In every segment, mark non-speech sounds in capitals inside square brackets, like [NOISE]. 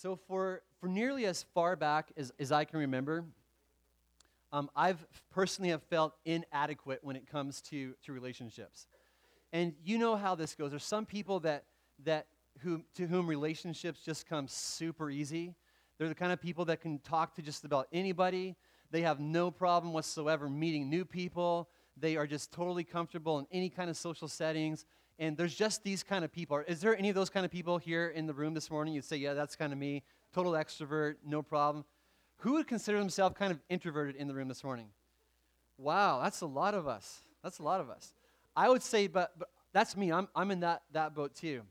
So for, for nearly as far back as, as I can remember, um, I've personally have felt inadequate when it comes to, to relationships. And you know how this goes. There's some people that, that who, to whom relationships just come super easy. They're the kind of people that can talk to just about anybody. They have no problem whatsoever meeting new people. They are just totally comfortable in any kind of social settings. And there's just these kind of people. Is there any of those kind of people here in the room this morning? You'd say, yeah, that's kind of me. Total extrovert, no problem. Who would consider themselves kind of introverted in the room this morning? Wow, that's a lot of us. That's a lot of us. I would say, but, but that's me. I'm, I'm in that, that boat too.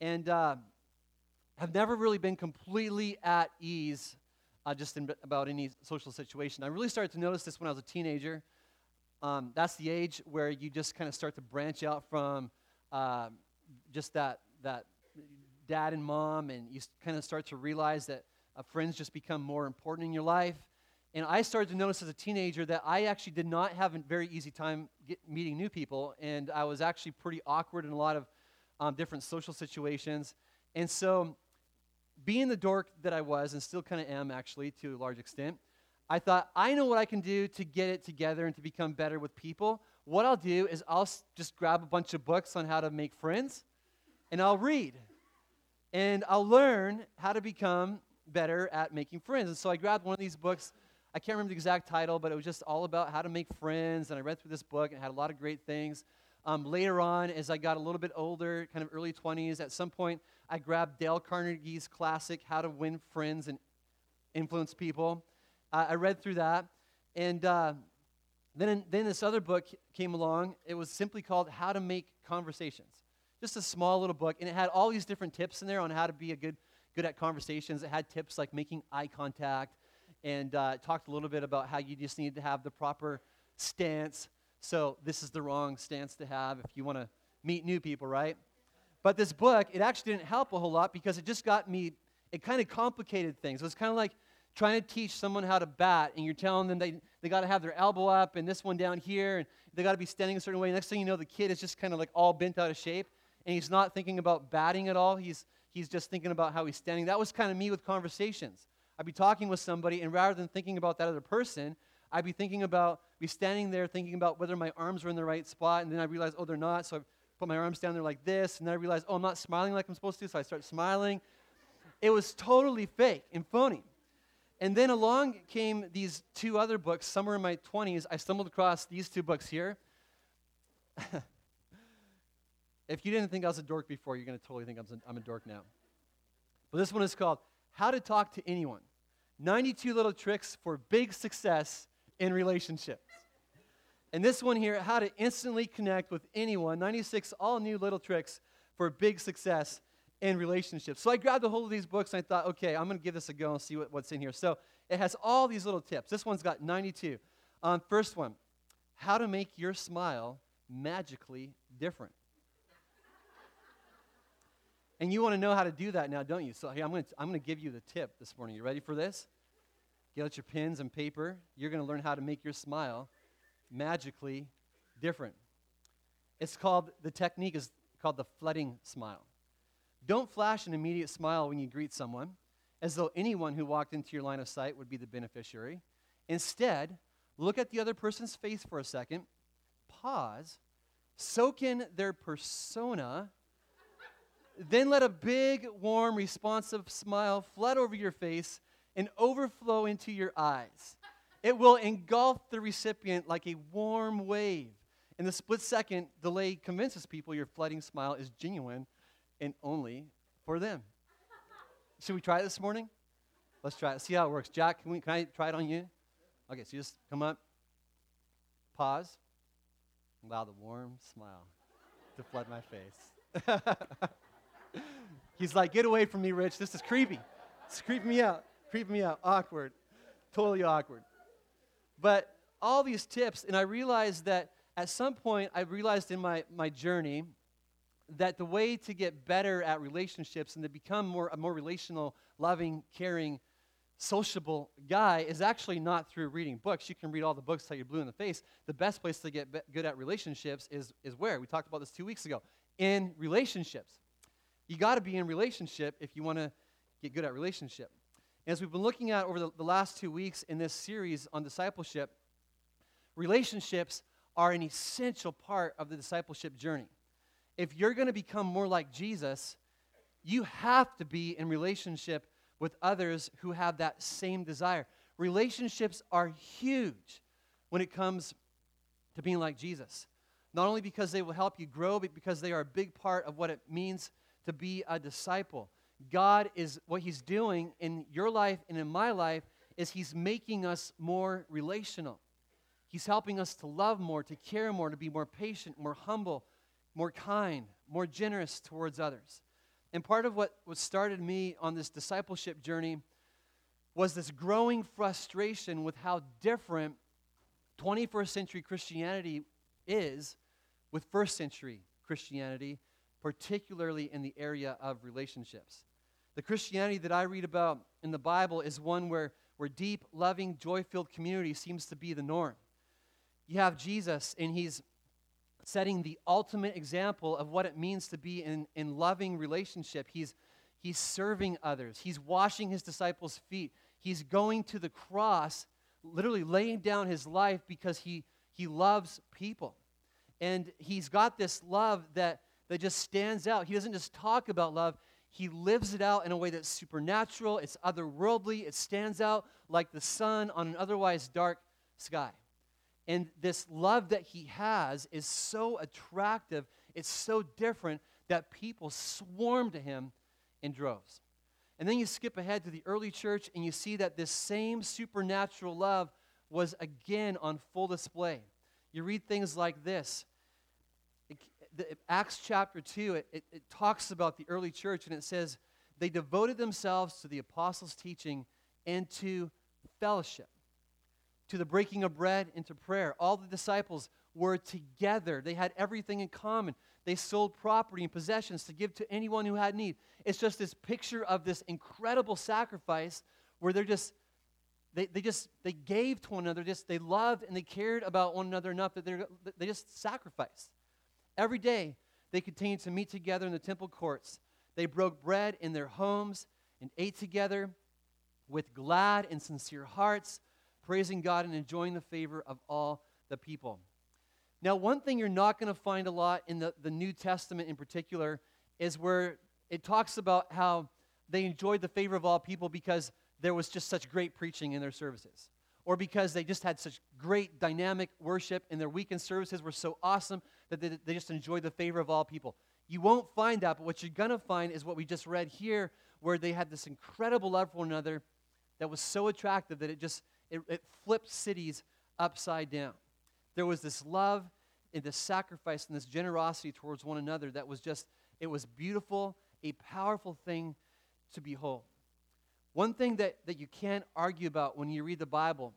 And uh, have never really been completely at ease uh, just in, about any social situation. I really started to notice this when I was a teenager. Um, that's the age where you just kind of start to branch out from uh, just that, that dad and mom, and you kind of start to realize that uh, friends just become more important in your life. And I started to notice as a teenager that I actually did not have a very easy time get, meeting new people, and I was actually pretty awkward in a lot of um, different social situations. And so, being the dork that I was, and still kind of am actually to a large extent, I thought, I know what I can do to get it together and to become better with people what I'll do is I'll just grab a bunch of books on how to make friends and I'll read. And I'll learn how to become better at making friends. And so I grabbed one of these books. I can't remember the exact title, but it was just all about how to make friends. And I read through this book and had a lot of great things. Um, later on, as I got a little bit older, kind of early 20s, at some point, I grabbed Dale Carnegie's classic, How to Win Friends and Influence People. Uh, I read through that. And uh, then, then this other book came along. It was simply called How to Make Conversations. Just a small little book, and it had all these different tips in there on how to be a good, good at conversations. It had tips like making eye contact, and uh, talked a little bit about how you just need to have the proper stance. So this is the wrong stance to have if you want to meet new people, right? But this book, it actually didn't help a whole lot because it just got me. It kind of complicated things. It was kind of like trying to teach someone how to bat, and you're telling them they, they got to have their elbow up and this one down here, and they got to be standing a certain way. Next thing you know, the kid is just kind of like all bent out of shape, and he's not thinking about batting at all. He's, he's just thinking about how he's standing. That was kind of me with conversations. I'd be talking with somebody, and rather than thinking about that other person, I'd be thinking about, be standing there thinking about whether my arms were in the right spot, and then I realize, oh, they're not, so I put my arms down there like this, and then I realize, oh, I'm not smiling like I'm supposed to, so I start smiling. It was totally fake and phony. And then along came these two other books. Somewhere in my 20s, I stumbled across these two books here. [LAUGHS] if you didn't think I was a dork before, you're going to totally think I'm a, I'm a dork now. But this one is called How to Talk to Anyone 92 Little Tricks for Big Success in Relationships. And this one here, How to Instantly Connect with Anyone 96 All New Little Tricks for Big Success in relationships. So I grabbed a hold of these books and I thought, okay, I'm going to give this a go and see what, what's in here. So it has all these little tips. This one's got 92. Um, first one how to make your smile magically different. [LAUGHS] and you want to know how to do that now, don't you? So here, I'm going to I'm going to give you the tip this morning. You ready for this? Get out your pens and paper. You're going to learn how to make your smile magically different. It's called, the technique is called the flooding smile. Don't flash an immediate smile when you greet someone, as though anyone who walked into your line of sight would be the beneficiary. Instead, look at the other person's face for a second, pause, soak in their persona, then let a big, warm, responsive smile flood over your face and overflow into your eyes. It will engulf the recipient like a warm wave. In the split second delay convinces people your flooding smile is genuine and only for them. Should we try it this morning? Let's try it. See how it works. Jack, can, we, can I try it on you? Okay, so just come up, pause, allow the warm smile to flood my face. [LAUGHS] He's like, get away from me, Rich. This is creepy. It's creeping me out. Creeping me out. Awkward. Totally awkward. But all these tips, and I realized that at some point, I realized in my, my journey that the way to get better at relationships and to become more, a more relational, loving, caring, sociable guy is actually not through reading books. You can read all the books till you're blue in the face. The best place to get be- good at relationships is, is where? We talked about this two weeks ago. In relationships. You got to be in relationship if you want to get good at relationship. As we've been looking at over the, the last two weeks in this series on discipleship, relationships are an essential part of the discipleship journey. If you're going to become more like Jesus, you have to be in relationship with others who have that same desire. Relationships are huge when it comes to being like Jesus. Not only because they will help you grow, but because they are a big part of what it means to be a disciple. God is what He's doing in your life and in my life is He's making us more relational. He's helping us to love more, to care more, to be more patient, more humble, more kind, more generous towards others. And part of what, what started me on this discipleship journey was this growing frustration with how different 21st century Christianity is with first century Christianity, particularly in the area of relationships. The Christianity that I read about in the Bible is one where, where deep, loving, joy filled community seems to be the norm you have Jesus, and he's setting the ultimate example of what it means to be in, in loving relationship. He's, he's serving others, he's washing his disciples' feet, he's going to the cross, literally laying down his life because he, he loves people. And he's got this love that, that just stands out. He doesn't just talk about love, he lives it out in a way that's supernatural, it's otherworldly, it stands out like the sun on an otherwise dark sky. And this love that he has is so attractive, it's so different that people swarm to him in droves. And then you skip ahead to the early church and you see that this same supernatural love was again on full display. You read things like this it, the, Acts chapter 2, it, it, it talks about the early church and it says, They devoted themselves to the apostles' teaching and to fellowship to the breaking of bread and to prayer. All the disciples were together, they had everything in common. They sold property and possessions to give to anyone who had need. It's just this picture of this incredible sacrifice where they're just they, they just they gave to one another just they loved and they cared about one another enough that they they just sacrificed every day they continued to meet together in the temple courts they broke bread in their homes and ate together with glad and sincere hearts praising God and enjoying the favor of all the people. Now, one thing you're not going to find a lot in the, the New Testament in particular is where it talks about how they enjoyed the favor of all people because there was just such great preaching in their services, or because they just had such great dynamic worship and their weekend services were so awesome that they, they just enjoyed the favor of all people. You won't find that, but what you're going to find is what we just read here, where they had this incredible love for one another that was so attractive that it just it, it flipped cities upside down. There was this love and this sacrifice and this generosity towards one another that was just, it was beautiful, a powerful thing to behold. One thing that, that you can't argue about when you read the Bible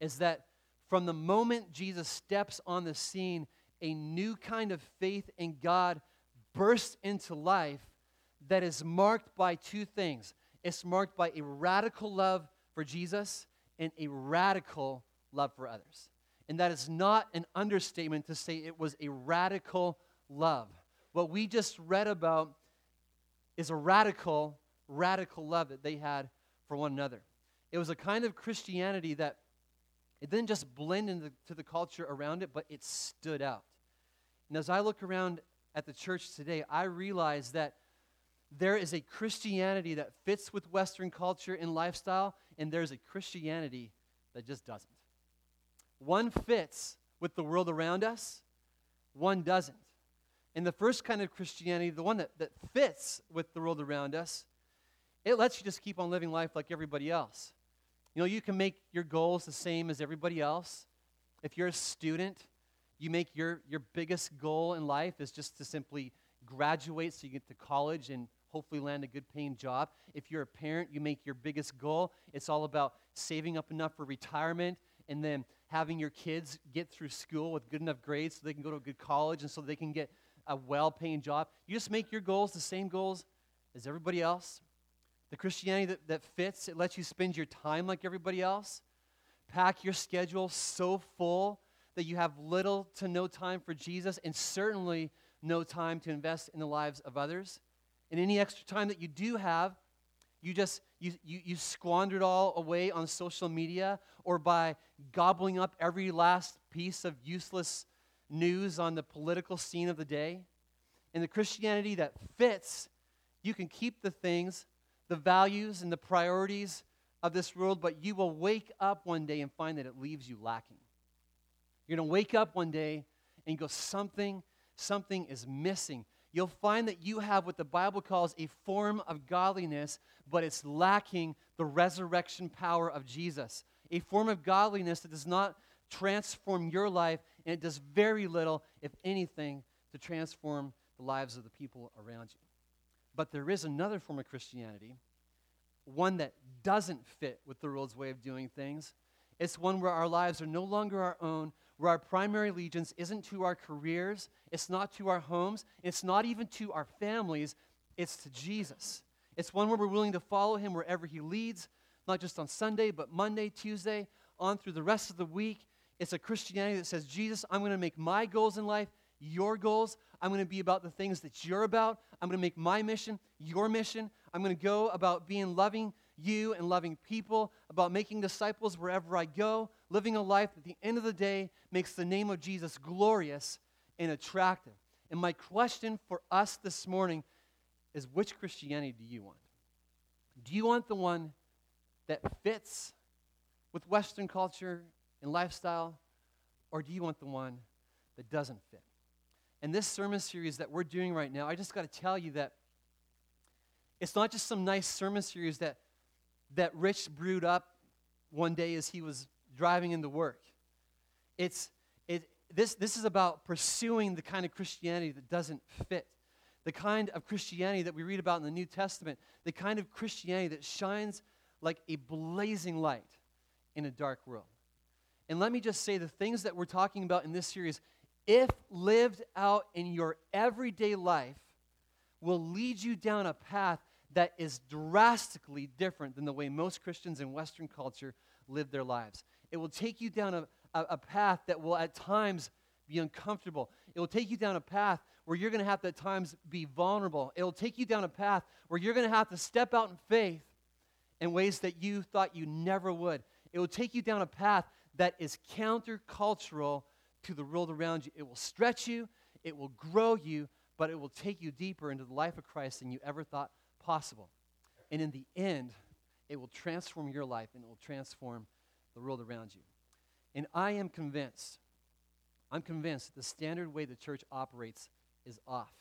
is that from the moment Jesus steps on the scene, a new kind of faith in God bursts into life that is marked by two things. It's marked by a radical love for Jesus and a radical love for others. And that is not an understatement to say it was a radical love. What we just read about is a radical, radical love that they had for one another. It was a kind of Christianity that it didn't just blend into the culture around it, but it stood out. And as I look around at the church today, I realize that there is a Christianity that fits with Western culture and lifestyle, and there's a Christianity that just doesn't. One fits with the world around us, one doesn't. And the first kind of Christianity, the one that, that fits with the world around us, it lets you just keep on living life like everybody else. You know, you can make your goals the same as everybody else. If you're a student, you make your, your biggest goal in life is just to simply graduate so you get to college and hopefully land a good paying job. If you're a parent, you make your biggest goal. It's all about saving up enough for retirement and then having your kids get through school with good enough grades so they can go to a good college and so they can get a well paying job. You just make your goals the same goals as everybody else. The Christianity that, that fits, it lets you spend your time like everybody else. Pack your schedule so full that you have little to no time for Jesus and certainly no time to invest in the lives of others. And any extra time that you do have, you just you, you, you squander it all away on social media or by gobbling up every last piece of useless news on the political scene of the day. In the Christianity that fits, you can keep the things, the values, and the priorities of this world, but you will wake up one day and find that it leaves you lacking. You're going to wake up one day and go, something, something is missing. You'll find that you have what the Bible calls a form of godliness, but it's lacking the resurrection power of Jesus. A form of godliness that does not transform your life, and it does very little, if anything, to transform the lives of the people around you. But there is another form of Christianity, one that doesn't fit with the world's way of doing things. It's one where our lives are no longer our own, where our primary allegiance isn't to our careers, it's not to our homes, it's not even to our families, it's to Jesus. It's one where we're willing to follow him wherever he leads, not just on Sunday, but Monday, Tuesday, on through the rest of the week. It's a Christianity that says, Jesus, I'm going to make my goals in life your goals. I'm going to be about the things that you're about. I'm going to make my mission your mission. I'm going to go about being loving you and loving people, about making disciples wherever I go, living a life that at the end of the day makes the name of Jesus glorious and attractive. And my question for us this morning is which Christianity do you want? Do you want the one that fits with Western culture and lifestyle, or do you want the one that doesn't fit? And this sermon series that we're doing right now, I just got to tell you that it's not just some nice sermon series that, that Rich brewed up one day as he was driving into work. It's, it, this, this is about pursuing the kind of Christianity that doesn't fit, the kind of Christianity that we read about in the New Testament, the kind of Christianity that shines like a blazing light in a dark world. And let me just say the things that we're talking about in this series, if lived out in your everyday life, will lead you down a path that is drastically different than the way most Christians in Western culture live their lives. It will take you down a, a, a path that will at times be uncomfortable. It will take you down a path where you're going to have to at times be vulnerable. It will take you down a path where you're going to have to step out in faith in ways that you thought you never would. It will take you down a path that is countercultural to the world around you. It will stretch you, it will grow you, but it will take you deeper into the life of Christ than you ever thought possible. And in the end, it will transform your life and it will transform the world around you. And I am convinced, I'm convinced that the standard way the church operates is off.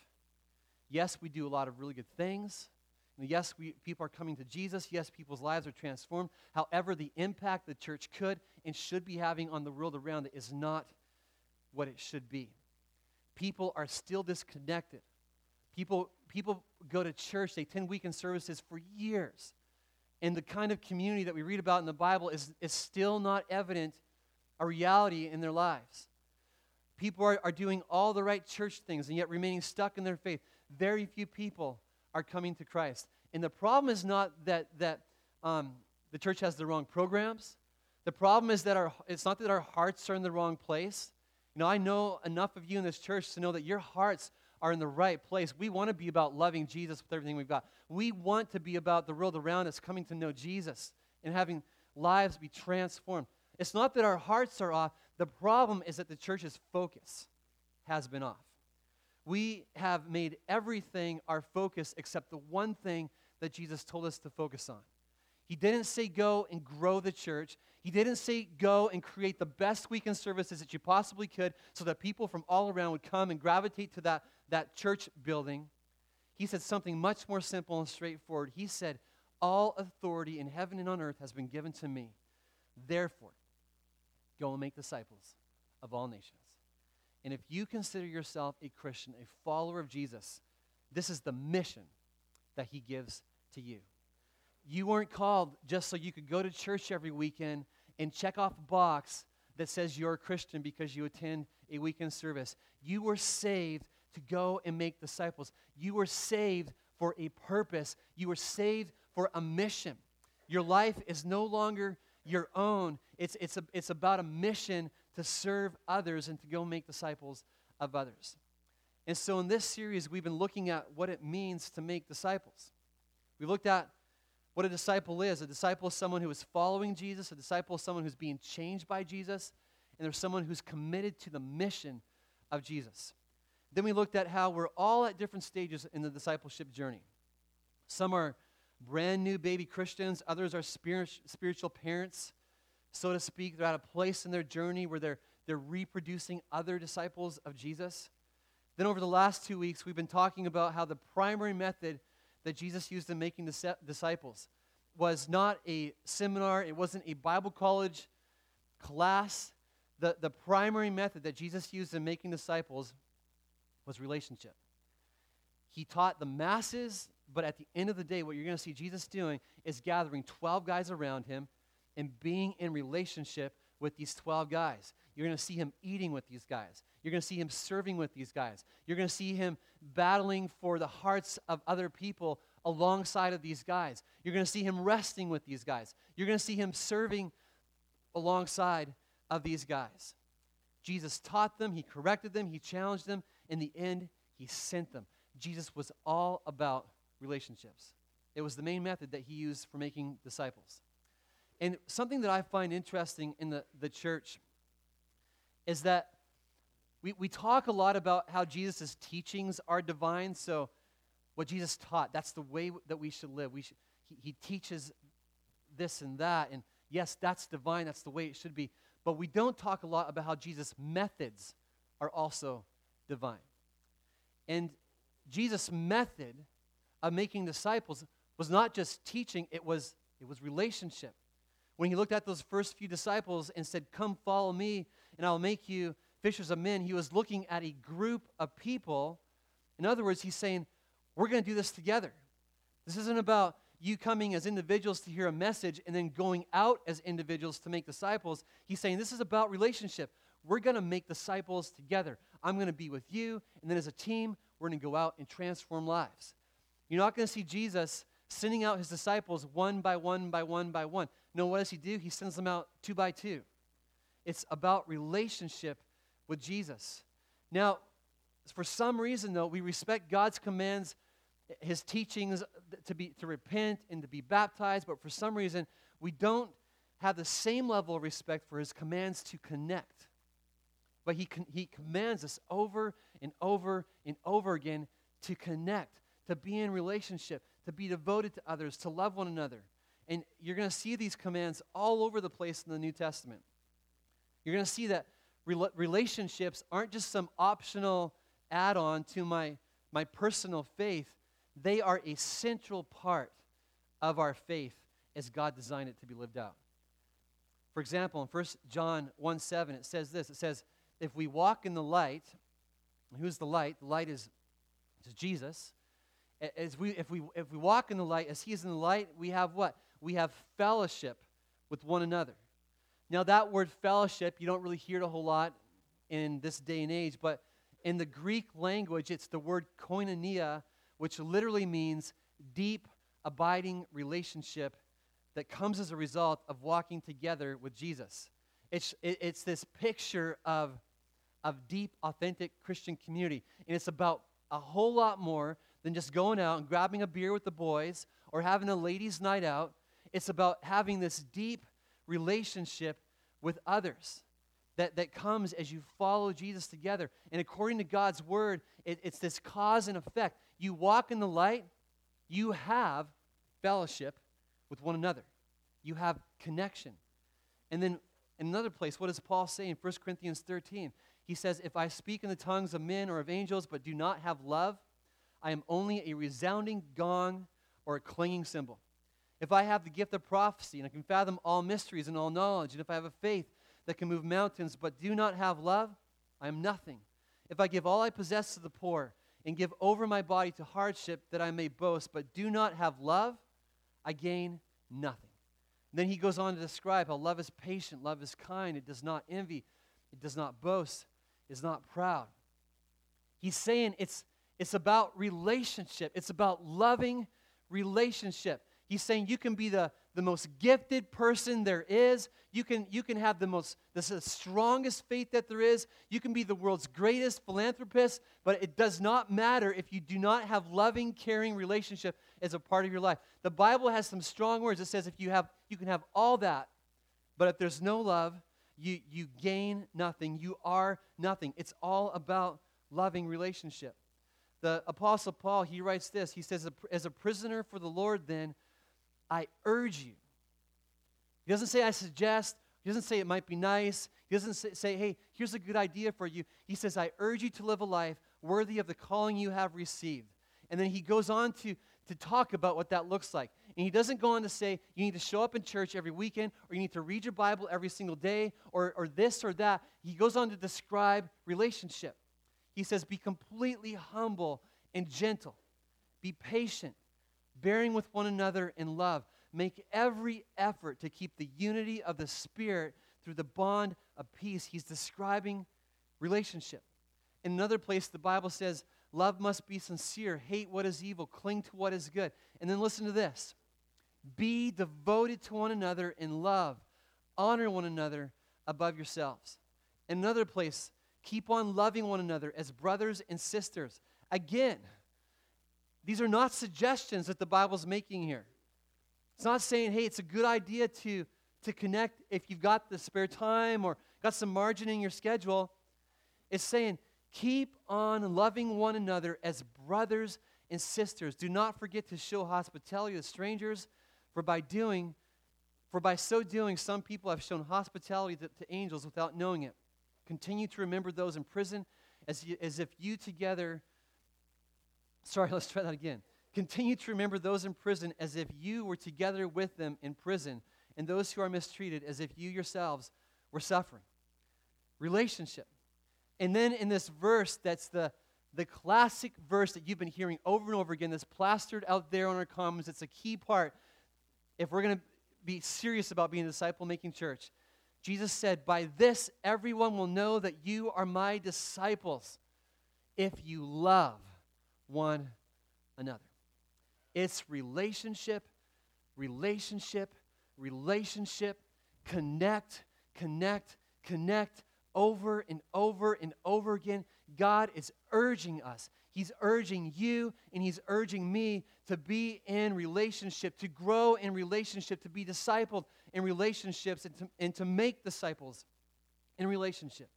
Yes, we do a lot of really good things. Yes, we, people are coming to Jesus. Yes, people's lives are transformed. However, the impact the church could and should be having on the world around it is not what it should be. People are still disconnected. People, people go to church, they attend weekend services for years. And the kind of community that we read about in the Bible is, is still not evident a reality in their lives. People are, are doing all the right church things and yet remaining stuck in their faith. Very few people are coming to Christ. And the problem is not that, that um, the church has the wrong programs. The problem is that our, it's not that our hearts are in the wrong place. You know, I know enough of you in this church to know that your hearts are in the right place. We want to be about loving Jesus with everything we've got. We want to be about the world around us coming to know Jesus and having lives be transformed. It's not that our hearts are off. The problem is that the church's focus has been off. We have made everything our focus except the one thing that Jesus told us to focus on. He didn't say go and grow the church. He didn't say go and create the best weekend services that you possibly could so that people from all around would come and gravitate to that, that church building. He said something much more simple and straightforward. He said, All authority in heaven and on earth has been given to me. Therefore, go and make disciples of all nations. And if you consider yourself a Christian, a follower of Jesus, this is the mission that he gives to you. You weren't called just so you could go to church every weekend and check off a box that says you're a Christian because you attend a weekend service. You were saved to go and make disciples. You were saved for a purpose, you were saved for a mission. Your life is no longer your own, it's, it's, a, it's about a mission to serve others and to go make disciples of others. And so in this series, we've been looking at what it means to make disciples. We looked at what a disciple is. A disciple is someone who is following Jesus, a disciple is someone who's being changed by Jesus, and there's someone who's committed to the mission of Jesus. Then we looked at how we're all at different stages in the discipleship journey. Some are brand new baby Christians, others are spirit, spiritual parents, so to speak. They're at a place in their journey where they're, they're reproducing other disciples of Jesus. Then, over the last two weeks, we've been talking about how the primary method that Jesus used in making disciples was not a seminar, it wasn't a Bible college class. The, the primary method that Jesus used in making disciples was relationship. He taught the masses, but at the end of the day, what you're going to see Jesus doing is gathering 12 guys around him and being in relationship with these 12 guys. You're going to see him eating with these guys. You're going to see him serving with these guys. You're going to see him battling for the hearts of other people alongside of these guys. You're going to see him resting with these guys. You're going to see him serving alongside of these guys. Jesus taught them, he corrected them, he challenged them. In the end, he sent them. Jesus was all about relationships. It was the main method that he used for making disciples. And something that I find interesting in the, the church is that we, we talk a lot about how Jesus' teachings are divine. So, what Jesus taught, that's the way that we should live. We should, he, he teaches this and that. And yes, that's divine. That's the way it should be. But we don't talk a lot about how Jesus' methods are also divine. And Jesus' method of making disciples was not just teaching, it was, it was relationship. When he looked at those first few disciples and said, Come follow me, and I'll make you fishers of men, he was looking at a group of people. In other words, he's saying, We're going to do this together. This isn't about you coming as individuals to hear a message and then going out as individuals to make disciples. He's saying, This is about relationship. We're going to make disciples together. I'm going to be with you, and then as a team, we're going to go out and transform lives. You're not going to see Jesus sending out his disciples one by one by one by one. No, what does he do? He sends them out two by two. It's about relationship with Jesus. Now, for some reason, though, we respect God's commands, his teachings to, be, to repent and to be baptized, but for some reason, we don't have the same level of respect for his commands to connect. But he, he commands us over and over and over again to connect, to be in relationship, to be devoted to others, to love one another. And you're going to see these commands all over the place in the New Testament. You're going to see that relationships aren't just some optional add on to my, my personal faith, they are a central part of our faith as God designed it to be lived out. For example, in 1 John 1 7, it says this it says, If we walk in the light, who's the light? The light is, is Jesus. As we, if, we, if we walk in the light, as He is in the light, we have what? We have fellowship with one another. Now, that word fellowship, you don't really hear it a whole lot in this day and age, but in the Greek language, it's the word koinonia, which literally means deep, abiding relationship that comes as a result of walking together with Jesus. It's, it, it's this picture of, of deep, authentic Christian community. And it's about a whole lot more than just going out and grabbing a beer with the boys or having a ladies' night out. It's about having this deep, relationship with others that, that comes as you follow Jesus together. And according to God's word, it, it's this cause and effect. You walk in the light, you have fellowship with one another, you have connection. And then in another place, what does Paul say in 1 Corinthians 13? He says, If I speak in the tongues of men or of angels but do not have love, I am only a resounding gong or a clanging cymbal. If I have the gift of prophecy and I can fathom all mysteries and all knowledge, and if I have a faith that can move mountains but do not have love, I am nothing. If I give all I possess to the poor and give over my body to hardship that I may boast but do not have love, I gain nothing. Then he goes on to describe how love is patient, love is kind, it does not envy, it does not boast, is not proud. He's saying it's, it's about relationship, it's about loving relationship. He's saying you can be the, the most gifted person there is. You can, you can have the most the strongest faith that there is. You can be the world's greatest philanthropist, but it does not matter if you do not have loving, caring relationship as a part of your life. The Bible has some strong words. It says if you have you can have all that, but if there's no love, you, you gain nothing. You are nothing. It's all about loving relationship. The Apostle Paul, he writes this. He says, As a prisoner for the Lord, then, I urge you. He doesn't say, I suggest. He doesn't say it might be nice. He doesn't say, hey, here's a good idea for you. He says, I urge you to live a life worthy of the calling you have received. And then he goes on to, to talk about what that looks like. And he doesn't go on to say, you need to show up in church every weekend, or you need to read your Bible every single day, or, or this or that. He goes on to describe relationship. He says, be completely humble and gentle, be patient, bearing with one another in love. Make every effort to keep the unity of the Spirit through the bond of peace. He's describing relationship. In another place, the Bible says, Love must be sincere, hate what is evil, cling to what is good. And then listen to this be devoted to one another in love, honor one another above yourselves. In another place, keep on loving one another as brothers and sisters. Again, these are not suggestions that the Bible's making here. It's not saying, hey, it's a good idea to, to connect if you've got the spare time or got some margin in your schedule. It's saying, keep on loving one another as brothers and sisters. Do not forget to show hospitality to strangers, for by doing, for by so doing, some people have shown hospitality to, to angels without knowing it. Continue to remember those in prison as, you, as if you together Sorry, [LAUGHS] let's try that again. Continue to remember those in prison as if you were together with them in prison, and those who are mistreated as if you yourselves were suffering. Relationship. And then in this verse, that's the, the classic verse that you've been hearing over and over again, that's plastered out there on our commons. It's a key part. If we're going to be serious about being a disciple making church, Jesus said, By this everyone will know that you are my disciples if you love one another. It's relationship, relationship, relationship, connect, connect, connect over and over and over again. God is urging us. He's urging you and He's urging me to be in relationship, to grow in relationship, to be discipled in relationships, and to, and to make disciples in relationship.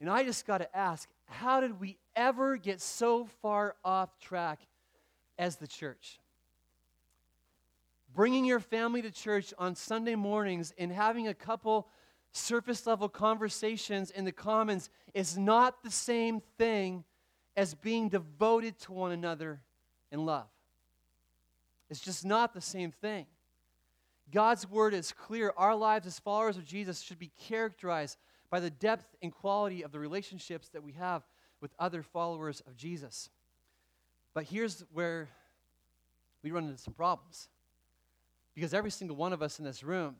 And I just got to ask how did we ever get so far off track as the church? Bringing your family to church on Sunday mornings and having a couple surface level conversations in the commons is not the same thing as being devoted to one another in love. It's just not the same thing. God's word is clear. Our lives as followers of Jesus should be characterized by the depth and quality of the relationships that we have with other followers of Jesus. But here's where we run into some problems. Because every single one of us in this room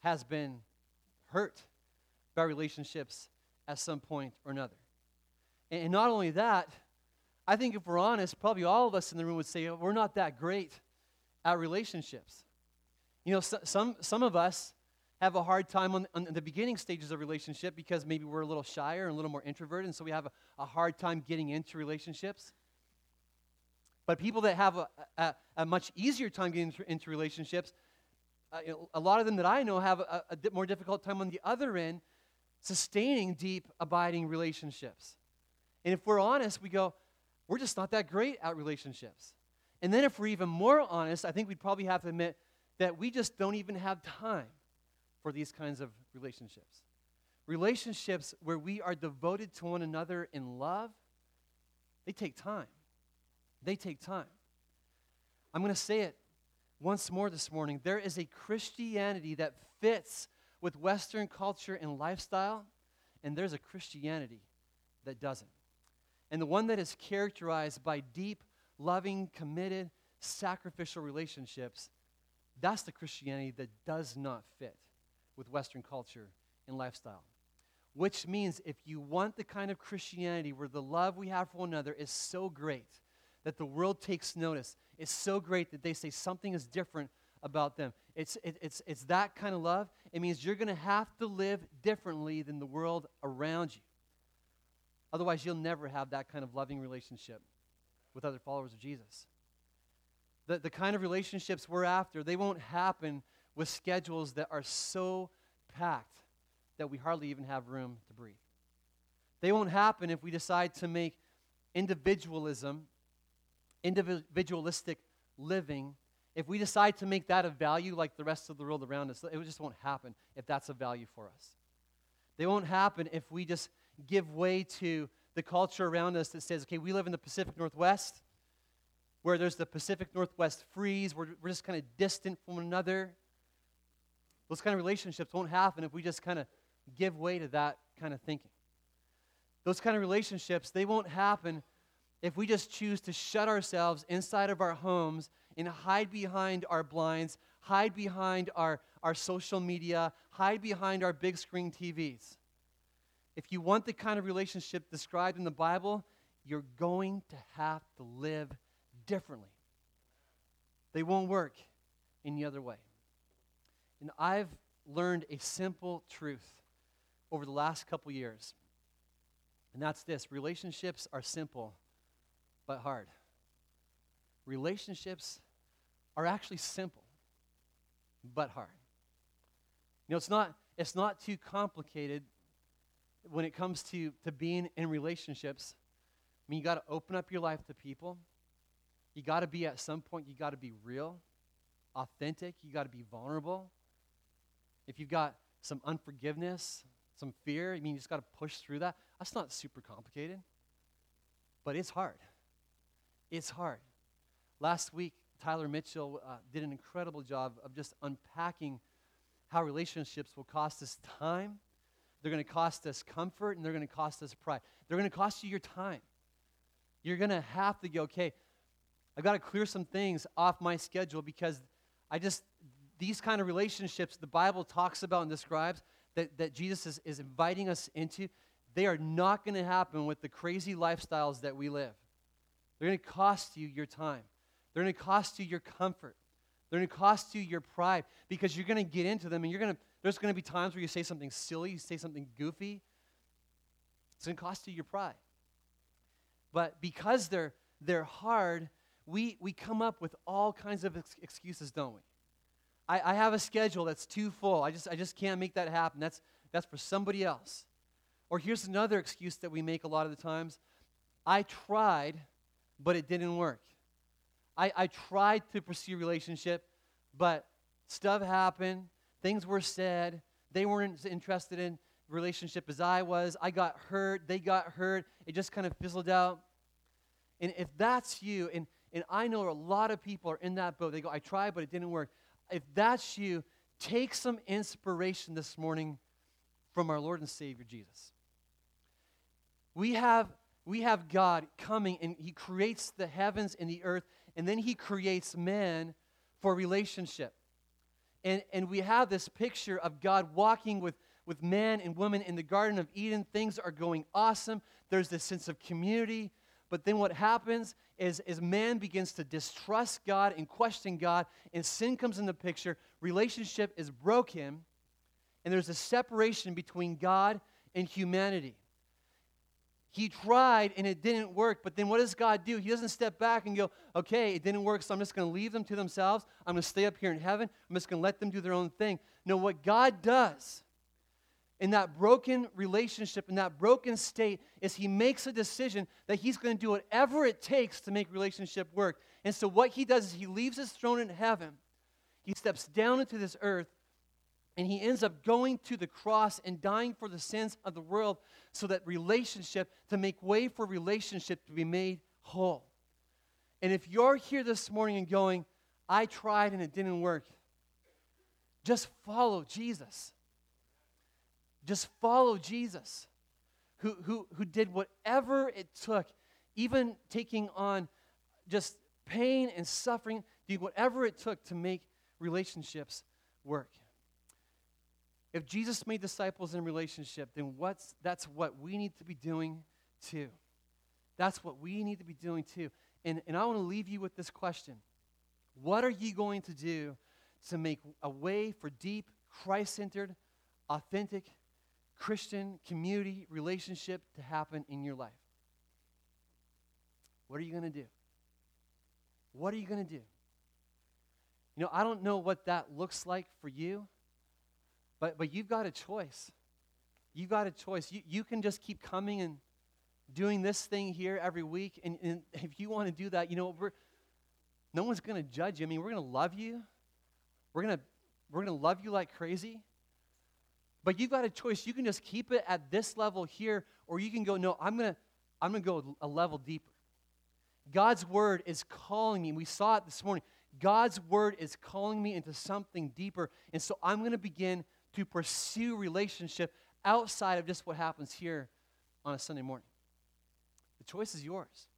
has been hurt by relationships at some point or another. And, not only that, I think if we're honest, probably all of us in the room would say oh, we're not that great at relationships. You know, some, some of us have a hard time on, on, the beginning stages of relationship because maybe we're a little shyer and a little more introverted, and so we have a, a hard time getting into relationships. But people that have a, a, a much easier time getting into, into relationships, uh, you know, a lot of them that I know have a, a more difficult time on the other end sustaining deep, abiding relationships. And if we're honest, we go, we're just not that great at relationships. And then if we're even more honest, I think we'd probably have to admit that we just don't even have time for these kinds of relationships. Relationships where we are devoted to one another in love, they take time. They take time. I'm going to say it once more this morning. There is a Christianity that fits with Western culture and lifestyle, and there's a Christianity that doesn't. And the one that is characterized by deep, loving, committed, sacrificial relationships, that's the Christianity that does not fit with Western culture and lifestyle. Which means if you want the kind of Christianity where the love we have for one another is so great, that the world takes notice. It's so great that they say something is different about them. It's, it, it's, it's that kind of love. It means you're going to have to live differently than the world around you. Otherwise, you'll never have that kind of loving relationship with other followers of Jesus. The, the kind of relationships we're after, they won't happen with schedules that are so packed that we hardly even have room to breathe. They won't happen if we decide to make individualism, individualistic living, if we decide to make that a value like the rest of the world around us, it just won't happen if that's a value for us. They won't happen if we just give way to the culture around us that says, okay, we live in the Pacific Northwest, where there's the Pacific Northwest freeze, we're, we're just kind of distant from one another. Those kind of relationships won't happen if we just kind of give way to that kind of thinking. Those kind of relationships, they won't happen if we just choose to shut ourselves inside of our homes and hide behind our blinds, hide behind our, our social media, hide behind our big screen TVs. If you want the kind of relationship described in the Bible, you're going to have to live differently. They won't work any other way. And I've learned a simple truth over the last couple years. And that's this relationships are simple, but hard. Relationships are actually simple, but hard. You know, it's not, it's not too complicated when it comes to, to being in relationships, I mean, you got to open up your life to people. You got to be, at some point, you got to be real, authentic. You got to be vulnerable. If you've got some unforgiveness, some fear, I mean, you just got to push through that. That's not super complicated, but it's hard. It's hard. Last week, Tyler Mitchell uh, did an incredible job of just unpacking how relationships will cost us time they're going to cost us comfort and they're going to cost us pride. They're going to cost you your time. You're going to have to go, okay, I've got to clear some things off my schedule because I just, these kind of relationships the Bible talks about and describes that, that Jesus is, is inviting us into, they are not going to happen with the crazy lifestyles that we live. They're going to cost you your time, they're going to cost you your comfort, they're going to cost you your pride because you're going to get into them and you're going to there's going to be times where you say something silly, you say something goofy. It's going to cost you your pride. But because they're, they're hard, we, we come up with all kinds of ex- excuses, don't we? I, I have a schedule that's too full. I just, I just can't make that happen. That's, that's for somebody else. Or here's another excuse that we make a lot of the times I tried, but it didn't work. I, I tried to pursue a relationship, but stuff happened Things were said. They weren't interested in relationship as I was. I got hurt. They got hurt. It just kind of fizzled out. And if that's you, and, and I know a lot of people are in that boat, they go, I tried, but it didn't work. If that's you, take some inspiration this morning from our Lord and Savior Jesus. We have, we have God coming, and He creates the heavens and the earth, and then He creates man for relationship. And, and we have this picture of God walking with, with man and woman in the Garden of Eden. Things are going awesome. There's this sense of community. But then what happens is, is man begins to distrust God and question God, and sin comes in the picture. Relationship is broken, and there's a separation between God and humanity. He tried and it didn't work, but then what does God do? He doesn't step back and go, okay, it didn't work, so I'm just going to leave them to themselves. I'm going to stay up here in heaven. I'm just going to let them do their own thing. No, what God does in that broken relationship, in that broken state, is He makes a decision that He's going to do whatever it takes to make relationship work. And so what He does is He leaves His throne in heaven, He steps down into this earth, and he ends up going to the cross and dying for the sins of the world so that relationship, to make way for relationship to be made whole. And if you're here this morning and going, I tried and it didn't work, just follow Jesus. Just follow Jesus, who, who, who did whatever it took, even taking on just pain and suffering, doing whatever it took to make relationships work. If Jesus made disciples in relationship, then what's, that's what we need to be doing too. That's what we need to be doing too. And, and I want to leave you with this question What are you going to do to make a way for deep, Christ centered, authentic, Christian community relationship to happen in your life? What are you going to do? What are you going to do? You know, I don't know what that looks like for you, but, but you've got a choice. You've got a choice. You, you can just keep coming and doing this thing here every week. And, and [LAUGHS] if you want to do that, you know, we're, no one's going to judge you. I mean, we're going to love you. We're going to we're going to love you like crazy. But you've got a choice. You can just keep it at this level here, or you can go, no, I'm going to I'm going to go a level deeper. God's word is calling me. We saw it this morning. God's word is calling me into something deeper. And so I'm going to begin to pursue relationship outside of just what happens here on a Sunday morning. The choice is yours.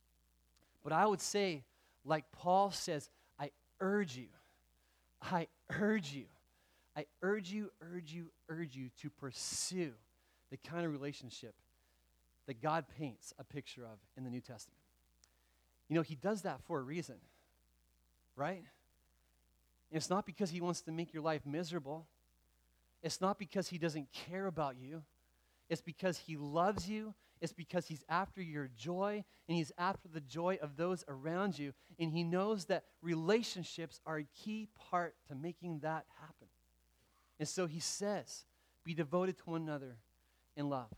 But I would say, like Paul says, I urge you, I urge you, I urge you, urge you, urge you to pursue the kind of relationship that God paints a picture of in the New Testament. You know, He does that for a reason right? It's not because he wants to make your life miserable. It's not because he doesn't care about you. It's because he loves you. It's because he's after your joy and he's after the joy of those around you. And he knows that relationships are a key part to making that happen. And so he says, be devoted to one another in love.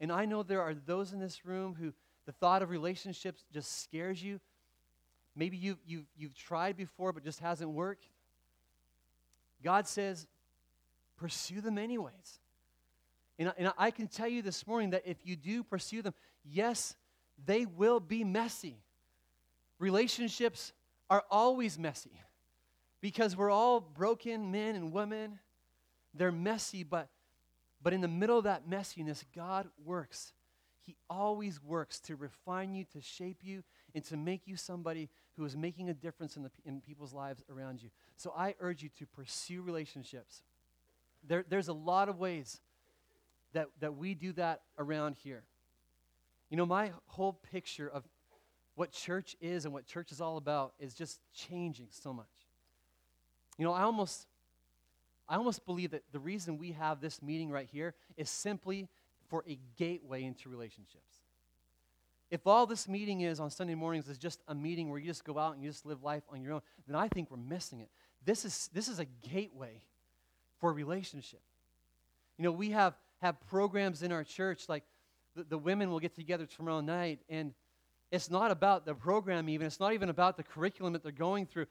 And I know there are those in this room who the thought of relationships just scares you. Maybe you, you, you've tried before but just hasn't worked. God says, pursue them anyways. And, and I can tell you this morning that if you do pursue them, yes, they will be messy. Relationships are always messy because we're all broken men and women. They're messy, but, but in the middle of that messiness, God works. He always works to refine you, to shape you, and to make you somebody who is making a difference in, the, in people's lives around you. So I urge you to pursue relationships. There, there's a lot of ways that, that we do that around here. You know, my whole picture of what church is and what church is all about is just changing so much. You know, I almost I almost believe that the reason we have this meeting right here is simply for a gateway into relationships. If all this meeting is on Sunday mornings is just a meeting where you just go out and you just live life on your own, then I think we're missing it. This is, this is a gateway for relationship. You know, we have, have programs in our church, like the, the women will get together tomorrow night, and it's not about the program even, it's not even about the curriculum that they're going through.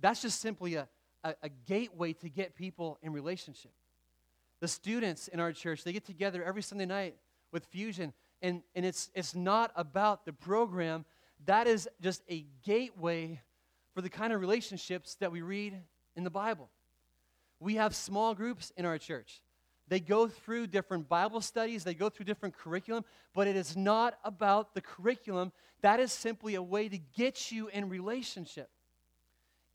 That's just simply a, a, a gateway to get people in relationship. The students in our church, they get together every Sunday night with Fusion, and, and it's, it's not about the program. That is just a gateway for the kind of relationships that we read in the Bible. We have small groups in our church. They go through different Bible studies, they go through different curriculum, but it is not about the curriculum. That is simply a way to get you in relationship.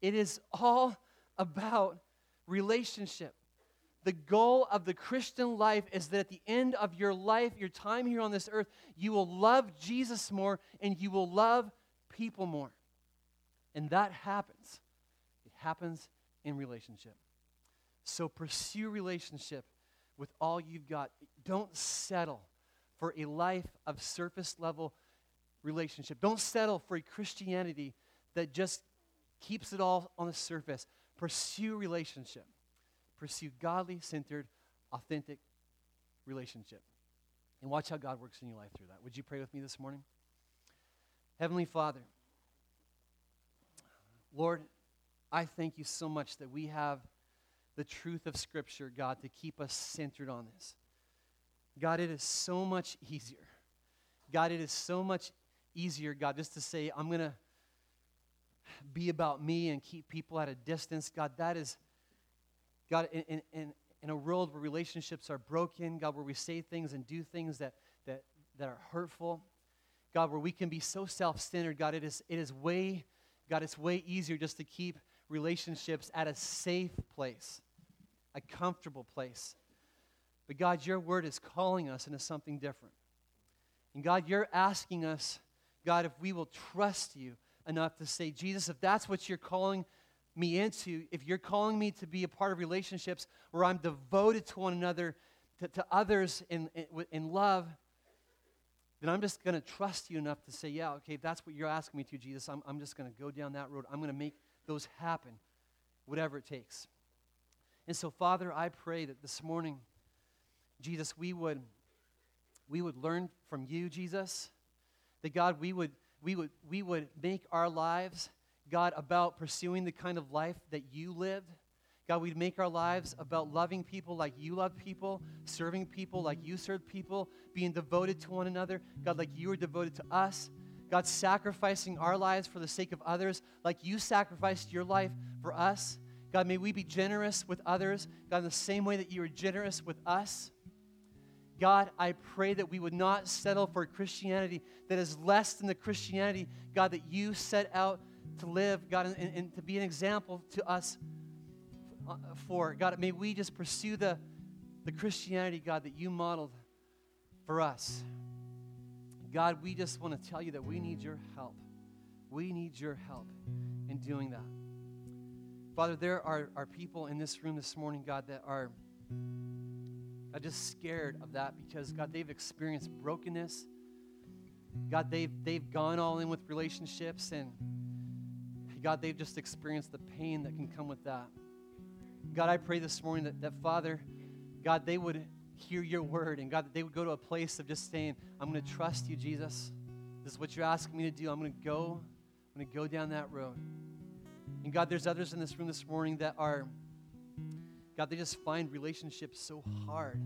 It is all about relationship. The goal of the Christian life is that at the end of your life, your time here on this earth, you will love Jesus more and you will love people more. And that happens. It happens in relationship. So pursue relationship with all you've got. Don't settle for a life of surface level relationship. Don't settle for a Christianity that just keeps it all on the surface. Pursue relationship pursue godly centered, authentic relationship. And watch how God works in your life through that. Would you pray with me this morning? Heavenly Father, Lord, I thank you so much that we have the truth of Scripture, God, to keep us centered on this. God, it is so much easier. God, it is so much easier, God, just to say, I'm going to be about me and keep people at a distance. God, that is God, in, in, in a world where relationships are broken, God, where we say things and do things that, that, that are hurtful, God, where we can be so self centered, God, it is, it is way, God, it's way easier just to keep relationships at a safe place, a comfortable place. But God, your word is calling us into something different. And God, you're asking us, God, if we will trust you enough to say, Jesus, if that's what you're calling me into, if you're calling me to be a part of relationships where I'm devoted to one another, to, to others in, in, in love, then I'm just going to trust you enough to say, yeah, okay, that's what you're asking me to, Jesus, I'm, I'm just going to go down that road. I'm going to make those happen, whatever it takes. And so, Father, I pray that this morning, Jesus, we would, we would learn from you, Jesus. That God, we would, we would, we would make our lives, God, about pursuing the kind of life that you lived. God, we'd make our lives about loving people like you love people, serving people like you serve people, being devoted to one another, God, like you are devoted to us. God, sacrificing our lives for the sake of others, like you sacrificed your life for us. God, may we be generous with others, God, in the same way that you were generous with us. God, I pray that we would not settle for a Christianity that is less than the Christianity, God, that you set out to live, God, and, and to be an example to us uh, for. God, may we just pursue the, the Christianity, God, that you modeled for us. God, we just want to tell you that we need your help. We need your help in doing that. Father, there are, are people in this room this morning, God, that are I'm just scared of that because, God, they've experienced brokenness. God, they've, they've gone all in with relationships, and God, they've just experienced the pain that can come with that. God, I pray this morning that, that Father, God, they would hear your word, and God, that they would go to a place of just saying, I'm going to trust you, Jesus. This is what you're asking me to do. I'm going to go. I'm going to go down that road. And God, there's others in this room this morning that are God, they just find relationships so hard.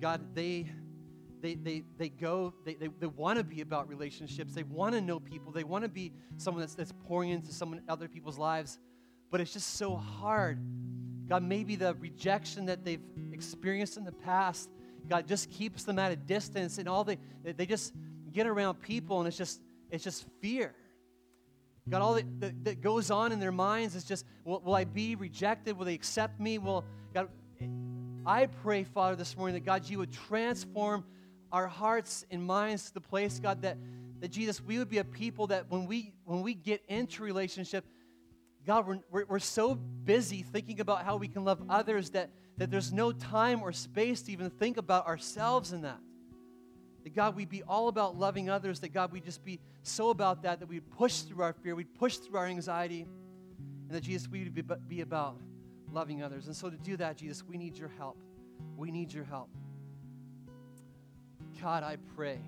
God, they they, they, they go, they, they, they want to be about relationships. They want to know people. They want to be someone that's, that's pouring into someone other people's lives. But it's just so hard. God, maybe the rejection that they've experienced in the past, God just keeps them at a distance and all they they just get around people and it's just it's just fear. God, all that, that, that, goes on in their minds is just, will, will I be rejected? Will they accept me? Will, God, I pray, Father, this morning that, God, you would transform our hearts and minds to the place, God, that, that Jesus, we would be a people that when we, when we get into relationship, God, we're, we're, we're so busy thinking about how we can love others that, that there's no time or space to even think about ourselves in that. That God, we'd be all about loving others. That God, we'd just be so about that that we'd push through our fear, we'd push through our anxiety, and that Jesus, we would be about loving others. And so to do that, Jesus, we need your help. We need your help. God, I pray.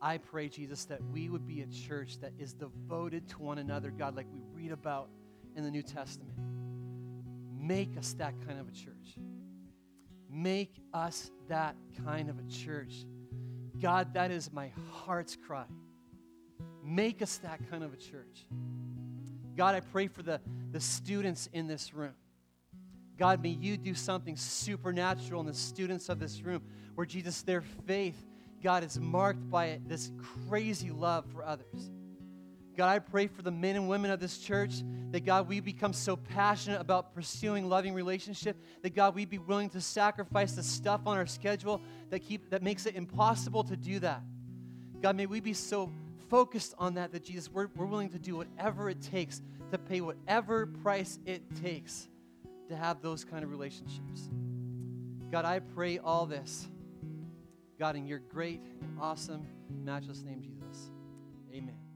I pray, Jesus, that we would be a church that is devoted to one another, God, like we read about in the New Testament. Make us that kind of a church. Make us that kind of a church. God, that is my heart's cry. Make us that kind of a church. God, I pray for the, the students in this room. God, may you do something supernatural in the students of this room where Jesus, their faith, God, is marked by this crazy love for others. God, I pray for the men and women of this church that, God, we become so passionate about pursuing loving relationship that, God, we be willing to sacrifice the stuff on our schedule that, keep, that makes it impossible to do that. God, may we be so focused on that that, Jesus, we're, we're willing to do whatever it takes to pay whatever price it takes to have those kind of relationships. God, I pray all this, God, in your great and awesome, matchless name, Jesus. Amen.